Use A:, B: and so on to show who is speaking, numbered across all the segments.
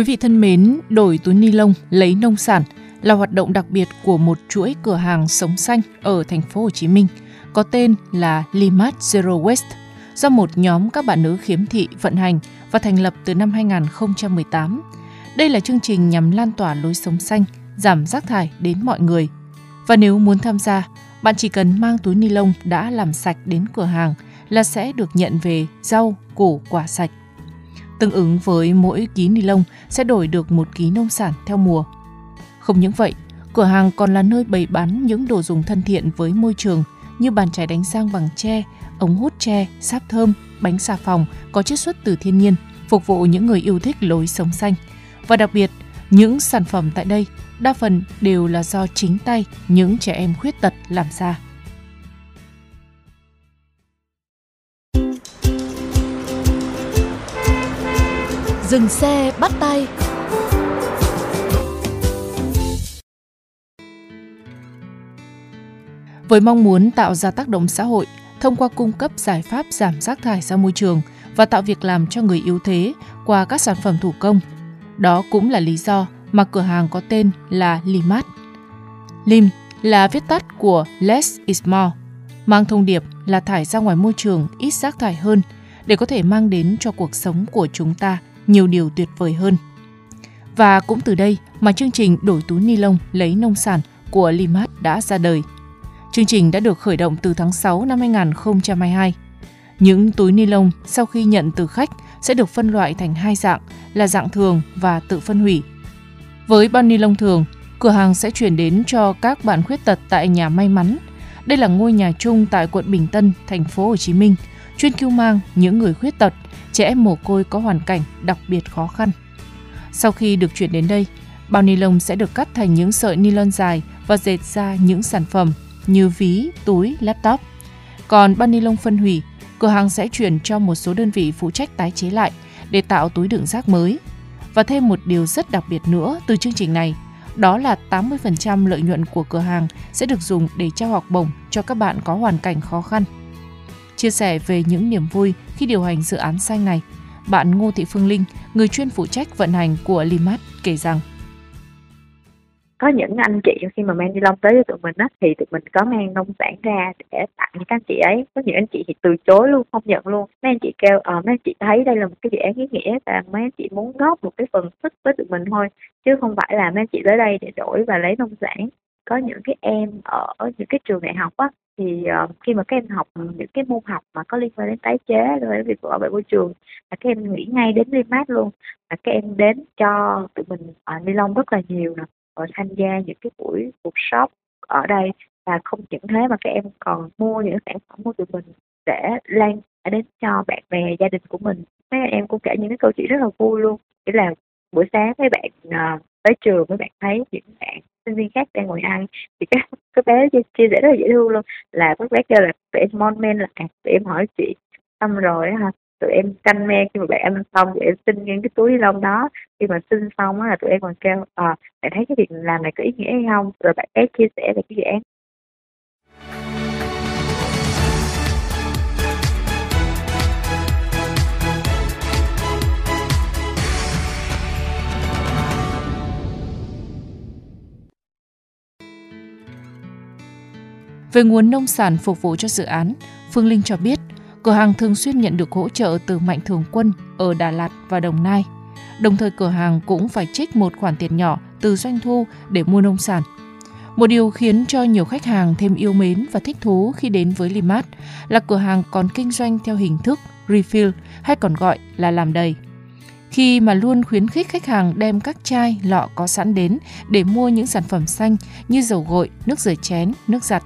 A: Quý vị thân mến, đổi túi ni lông lấy nông sản là hoạt động đặc biệt của một chuỗi cửa hàng sống xanh ở thành phố Hồ Chí Minh có tên là Limat Zero Waste do một nhóm các bạn nữ khiếm thị vận hành và thành lập từ năm 2018. Đây là chương trình nhằm lan tỏa lối sống xanh, giảm rác thải đến mọi người. Và nếu muốn tham gia, bạn chỉ cần mang túi ni lông đã làm sạch đến cửa hàng là sẽ được nhận về rau, củ, quả sạch. Tương ứng với mỗi ký ni lông sẽ đổi được một ký nông sản theo mùa. Không những vậy, cửa hàng còn là nơi bày bán những đồ dùng thân thiện với môi trường như bàn chải đánh răng bằng tre, ống hút tre, sáp thơm, bánh xà phòng có chiết xuất từ thiên nhiên, phục vụ những người yêu thích lối sống xanh. Và đặc biệt, những sản phẩm tại đây đa phần đều là do chính tay những trẻ em khuyết tật làm ra.
B: Dừng xe bắt tay
A: với mong muốn tạo ra tác động xã hội thông qua cung cấp giải pháp giảm rác thải ra môi trường và tạo việc làm cho người yếu thế qua các sản phẩm thủ công. Đó cũng là lý do mà cửa hàng có tên là Limat. Lim là viết tắt của Less is More, mang thông điệp là thải ra ngoài môi trường ít rác thải hơn để có thể mang đến cho cuộc sống của chúng ta nhiều điều tuyệt vời hơn. Và cũng từ đây mà chương trình đổi túi ni lông lấy nông sản của Limat đã ra đời. Chương trình đã được khởi động từ tháng 6 năm 2022. Những túi ni lông sau khi nhận từ khách sẽ được phân loại thành hai dạng là dạng thường và tự phân hủy. Với bao ni lông thường, cửa hàng sẽ chuyển đến cho các bạn khuyết tật tại nhà may mắn. Đây là ngôi nhà chung tại quận Bình Tân, thành phố Hồ Chí Minh, chuyên cứu mang những người khuyết tật, trẻ em mồ côi có hoàn cảnh đặc biệt khó khăn. Sau khi được chuyển đến đây, bao ni lông sẽ được cắt thành những sợi ni lông dài và dệt ra những sản phẩm như ví, túi, laptop. Còn bao ni lông phân hủy, cửa hàng sẽ chuyển cho một số đơn vị phụ trách tái chế lại để tạo túi đựng rác mới. Và thêm một điều rất đặc biệt nữa từ chương trình này, đó là 80% lợi nhuận của cửa hàng sẽ được dùng để trao học bổng cho các bạn có hoàn cảnh khó khăn. Chia sẻ về những niềm vui khi điều hành dự án xanh này, bạn Ngô Thị Phương Linh, người chuyên phụ trách vận hành của Limat kể rằng
C: có những anh chị khi mà mang ni lông tới cho tụi mình á thì tụi mình có mang nông sản ra để tặng các anh chị ấy. Có những anh chị thì từ chối luôn không nhận luôn. Mấy anh chị kêu ờ mấy anh chị thấy đây là một cái dự án ý nghĩa và mấy anh chị muốn góp một cái phần sức với tụi mình thôi chứ không phải là mấy anh chị tới đây để đổi và lấy nông sản có những cái em ở những cái trường đại học á thì uh, khi mà các em học những cái môn học mà có liên quan đến tái chế rồi đến việc bảo vệ môi trường là các em nghĩ ngay đến Limat luôn. Là các em đến cho tụi mình uh, ni lông rất là nhiều nè và tham gia những cái buổi workshop ở đây. Và không những thế mà các em còn mua những sản phẩm của tụi mình để lan đến cho bạn bè gia đình của mình. Mấy em cũng kể những cái câu chuyện rất là vui luôn. Nghĩa là buổi sáng mấy bạn uh, tới trường mấy bạn thấy những bạn sinh viên khác đang ngồi ăn thì các cái bé chia, chia sẻ rất là dễ thương luôn. Là các bé kêu là tụi em mon men là tụi em hỏi chị xong rồi ha tụi em canh me khi mà bạn ăn xong tụi em xin những cái túi ni lông đó. Khi mà xin xong á là tụi em còn kêu à, bạn thấy cái việc làm này có ý nghĩa hay không? Rồi bạn bé chia sẻ về cái dự án.
A: Về nguồn nông sản phục vụ cho dự án, Phương Linh cho biết cửa hàng thường xuyên nhận được hỗ trợ từ Mạnh Thường Quân ở Đà Lạt và Đồng Nai. Đồng thời cửa hàng cũng phải trích một khoản tiền nhỏ từ doanh thu để mua nông sản. Một điều khiến cho nhiều khách hàng thêm yêu mến và thích thú khi đến với Limat là cửa hàng còn kinh doanh theo hình thức refill hay còn gọi là làm đầy. khi mà luôn khuyến khích khách hàng đem các chai, lọ có sẵn đến để mua những sản phẩm xanh như dầu gội, nước rửa chén, nước giặt.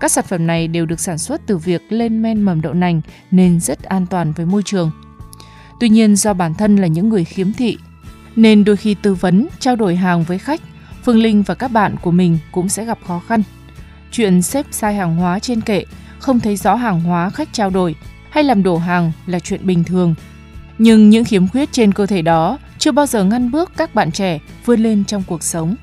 A: Các sản phẩm này đều được sản xuất từ việc lên men mầm đậu nành nên rất an toàn với môi trường. Tuy nhiên do bản thân là những người khiếm thị nên đôi khi tư vấn, trao đổi hàng với khách, Phương Linh và các bạn của mình cũng sẽ gặp khó khăn. Chuyện xếp sai hàng hóa trên kệ, không thấy rõ hàng hóa khách trao đổi hay làm đổ hàng là chuyện bình thường. Nhưng những khiếm khuyết trên cơ thể đó chưa bao giờ ngăn bước các bạn trẻ vươn lên trong cuộc sống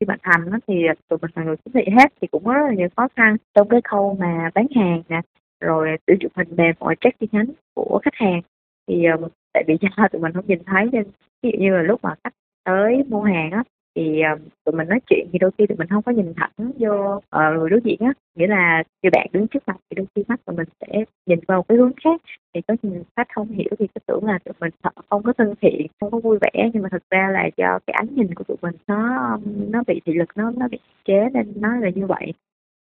C: khi bạn thành thì tụi mình là người chính thị hết thì cũng có rất là nhiều khó khăn. Trong cái khâu mà bán hàng nè, rồi sử dụng hình mềm mọi check chi nhánh của khách hàng, thì ờ, tại vì do tụi mình không nhìn thấy nên, ví dụ như là lúc mà khách tới mua hàng á thì uh, tụi mình nói chuyện thì đôi khi tụi mình không có nhìn thẳng vô uh, người đối diện á. Nghĩa là người bạn đứng trước mặt thì đôi khi mắt tụi mình sẽ nhìn vào cái hướng khác. Thì có nhìn khách không hiểu thì cứ tưởng là tụi mình không có thân thiện không có vui vẻ. Nhưng mà thực ra là do cái ánh nhìn của tụi mình nó nó bị thị lực nó nó bị chế nên nó là như vậy.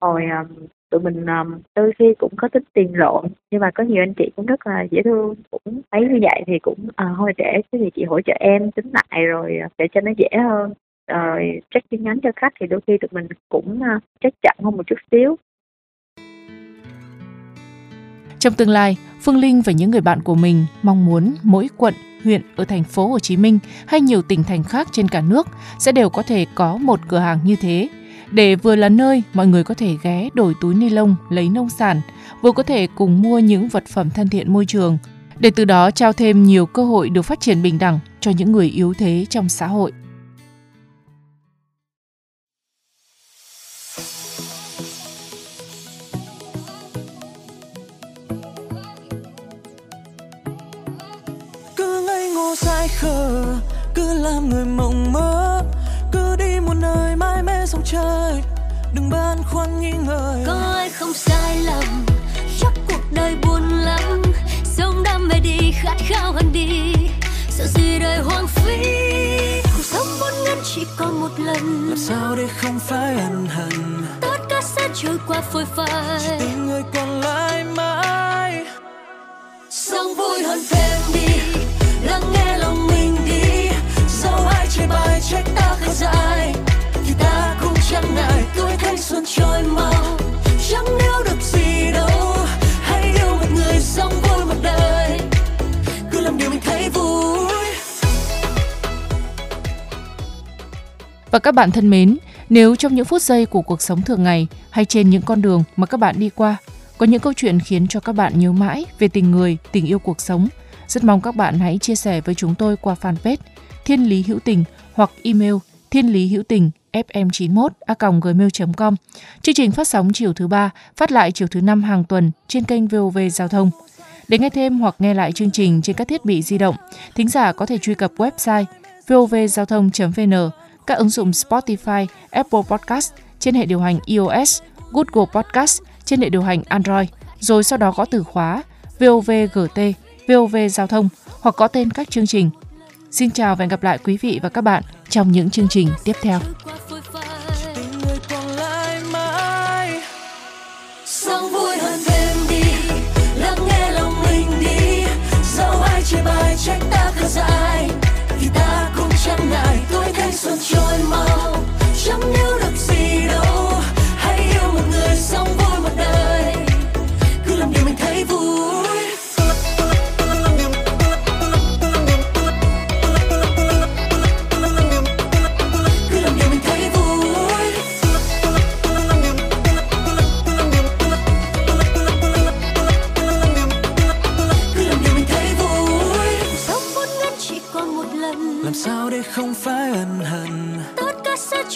C: Rồi um, tụi mình um, đôi khi cũng có tính tiền lộn. Nhưng mà có nhiều anh chị cũng rất là dễ thương cũng thấy như vậy thì cũng à, thôi để cái gì chị hỗ trợ em tính lại rồi để cho nó dễ hơn uh, check tin nhắn cho khách thì đôi khi tụi mình cũng uh, check chậm hơn một chút xíu.
A: Trong tương lai, Phương Linh và những người bạn của mình mong muốn mỗi quận, huyện ở thành phố Hồ Chí Minh hay nhiều tỉnh thành khác trên cả nước sẽ đều có thể có một cửa hàng như thế. Để vừa là nơi mọi người có thể ghé đổi túi ni lông lấy nông sản, vừa có thể cùng mua những vật phẩm thân thiện môi trường, để từ đó trao thêm nhiều cơ hội được phát triển bình đẳng cho những người yếu thế trong xã hội.
D: Ngô dại khờ, cứ làm người mộng mơ cứ đi một nơi mãi mê sông trời đừng băn khoăn nghi ngờ.
E: Có ai không sai lầm chắc cuộc đời buồn lắm. Sống đam mê đi khát khao hơn đi. Sợ gì đời hoang phí cuộc sống vốn ngắn chỉ còn một lần.
D: Làm sao để không phải ân hận?
E: Tất cả sẽ trôi qua phôi phai.
D: Chỉ tình người còn lại mãi.
E: Sống vui hơn thêm đi chê bai trách ta khá dài. Thì ta cũng chẳng ngại tuổi thanh xuân trôi mau. Chẳng nếu được gì đâu hãy yêu một người sống vui một đời. Cứ làm điều mình thấy vui.
A: Và các bạn thân mến, nếu trong những phút giây của cuộc sống thường ngày hay trên những con đường mà các bạn đi qua có những câu chuyện khiến cho các bạn nhớ mãi về tình người, tình yêu cuộc sống, rất mong các bạn hãy chia sẻ với chúng tôi qua fanpage Thiên Lý Hữu Tình hoặc email thiên lý hữu tình fm91 a gmail.com. Chương trình phát sóng chiều thứ ba, phát lại chiều thứ năm hàng tuần trên kênh VOV Giao thông. Để nghe thêm hoặc nghe lại chương trình trên các thiết bị di động, thính giả có thể truy cập website vovgiao thông.vn, các ứng dụng Spotify, Apple Podcast trên hệ điều hành iOS, Google Podcast trên hệ điều hành Android, rồi sau đó gõ từ khóa VOVGT, VOV Giao thông hoặc có tên các chương trình. Xin chào và hẹn gặp lại quý vị và các bạn trong những chương trình tiếp theo.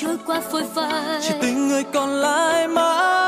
E: Trôi qua phôi phai.
D: Chỉ tình người còn lại mãi.